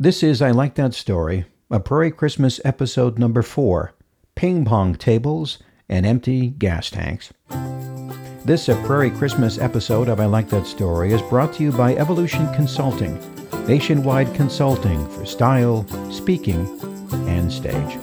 This is I Like That Story, a Prairie Christmas episode number four Ping Pong Tables and Empty Gas Tanks. This A Prairie Christmas episode of I Like That Story is brought to you by Evolution Consulting, nationwide consulting for style, speaking, and stage.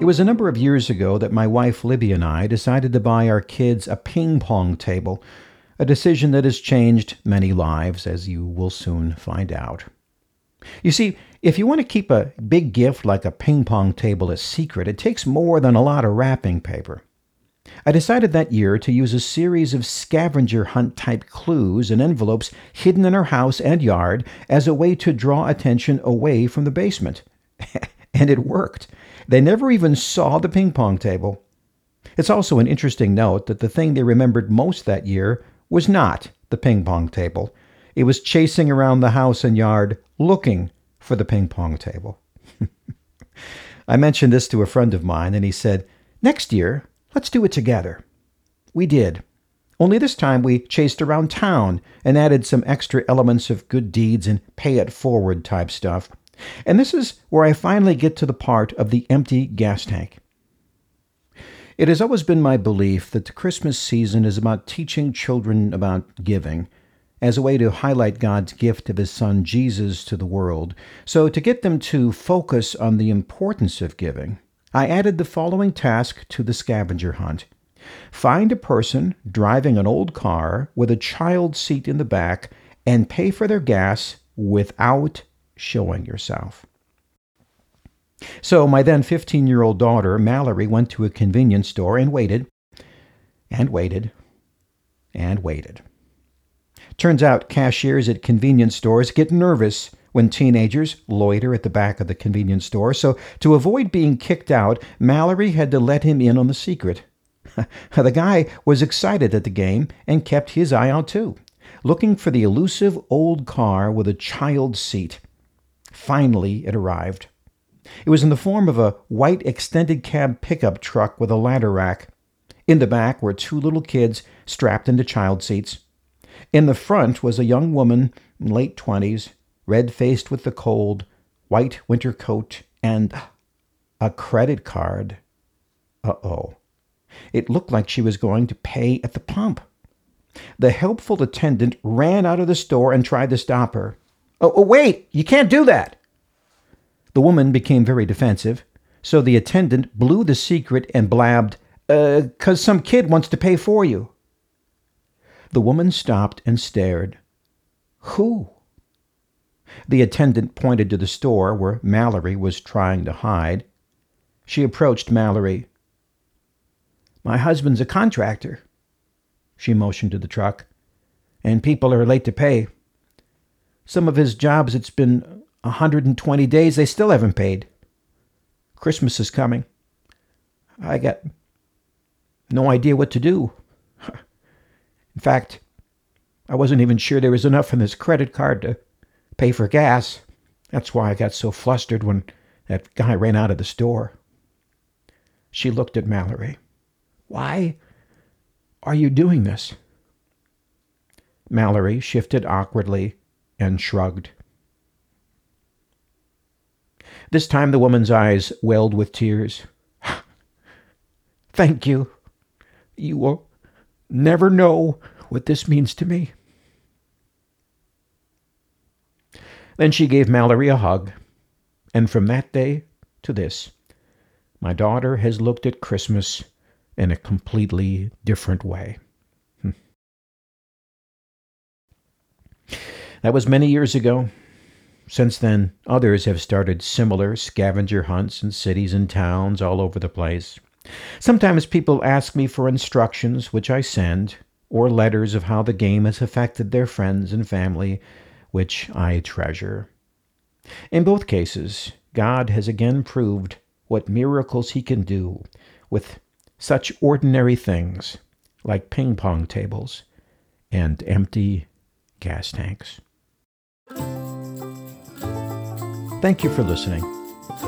It was a number of years ago that my wife Libby and I decided to buy our kids a ping pong table, a decision that has changed many lives, as you will soon find out. You see, if you want to keep a big gift like a ping pong table a secret, it takes more than a lot of wrapping paper. I decided that year to use a series of scavenger hunt type clues and envelopes hidden in our house and yard as a way to draw attention away from the basement. and it worked. They never even saw the ping pong table. It's also an interesting note that the thing they remembered most that year was not the ping pong table. It was chasing around the house and yard looking for the ping pong table. I mentioned this to a friend of mine, and he said, Next year, let's do it together. We did. Only this time we chased around town and added some extra elements of good deeds and pay it forward type stuff. And this is where I finally get to the part of the empty gas tank. It has always been my belief that the Christmas season is about teaching children about giving as a way to highlight God's gift of His Son Jesus to the world. So, to get them to focus on the importance of giving, I added the following task to the scavenger hunt Find a person driving an old car with a child seat in the back and pay for their gas without showing yourself. So my then 15 year old daughter, Mallory, went to a convenience store and waited, and waited, and waited. Turns out cashiers at convenience stores get nervous when teenagers loiter at the back of the convenience store, so to avoid being kicked out, Mallory had to let him in on the secret. the guy was excited at the game and kept his eye out too, looking for the elusive old car with a child seat. Finally, it arrived. It was in the form of a white extended cab pickup truck with a ladder rack. In the back were two little kids strapped into child seats. In the front was a young woman, in late twenties, red faced with the cold, white winter coat, and a credit card. Uh oh. It looked like she was going to pay at the pump. The helpful attendant ran out of the store and tried to stop her. Oh, oh, wait, you can't do that. The woman became very defensive, so the attendant blew the secret and blabbed, uh, cause some kid wants to pay for you. The woman stopped and stared. Who? The attendant pointed to the store where Mallory was trying to hide. She approached Mallory. My husband's a contractor. She motioned to the truck. And people are late to pay. Some of his jobs, it's been 120 days, they still haven't paid. Christmas is coming. I got no idea what to do. In fact, I wasn't even sure there was enough in this credit card to pay for gas. That's why I got so flustered when that guy ran out of the store. She looked at Mallory. Why are you doing this? Mallory shifted awkwardly and shrugged. This time the woman's eyes welled with tears. Thank you. You will never know what this means to me. Then she gave Mallory a hug, and from that day to this, my daughter has looked at Christmas in a completely different way. Hmm. That was many years ago. Since then, others have started similar scavenger hunts in cities and towns all over the place. Sometimes people ask me for instructions, which I send, or letters of how the game has affected their friends and family, which I treasure. In both cases, God has again proved what miracles He can do with such ordinary things like ping pong tables and empty gas tanks. Thank you for listening.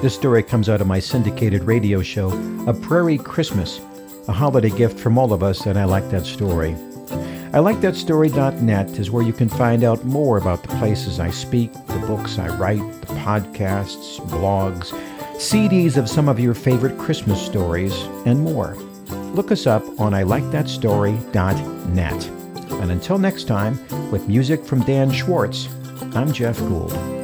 This story comes out of my syndicated radio show, A Prairie Christmas, a holiday gift from all of us, and I like that story. I like that story.net is where you can find out more about the places I speak, the books I write, the podcasts, blogs, CDs of some of your favorite Christmas stories, and more. Look us up on ilikethatstory.net. And until next time, with music from Dan Schwartz, I'm Jeff Gould.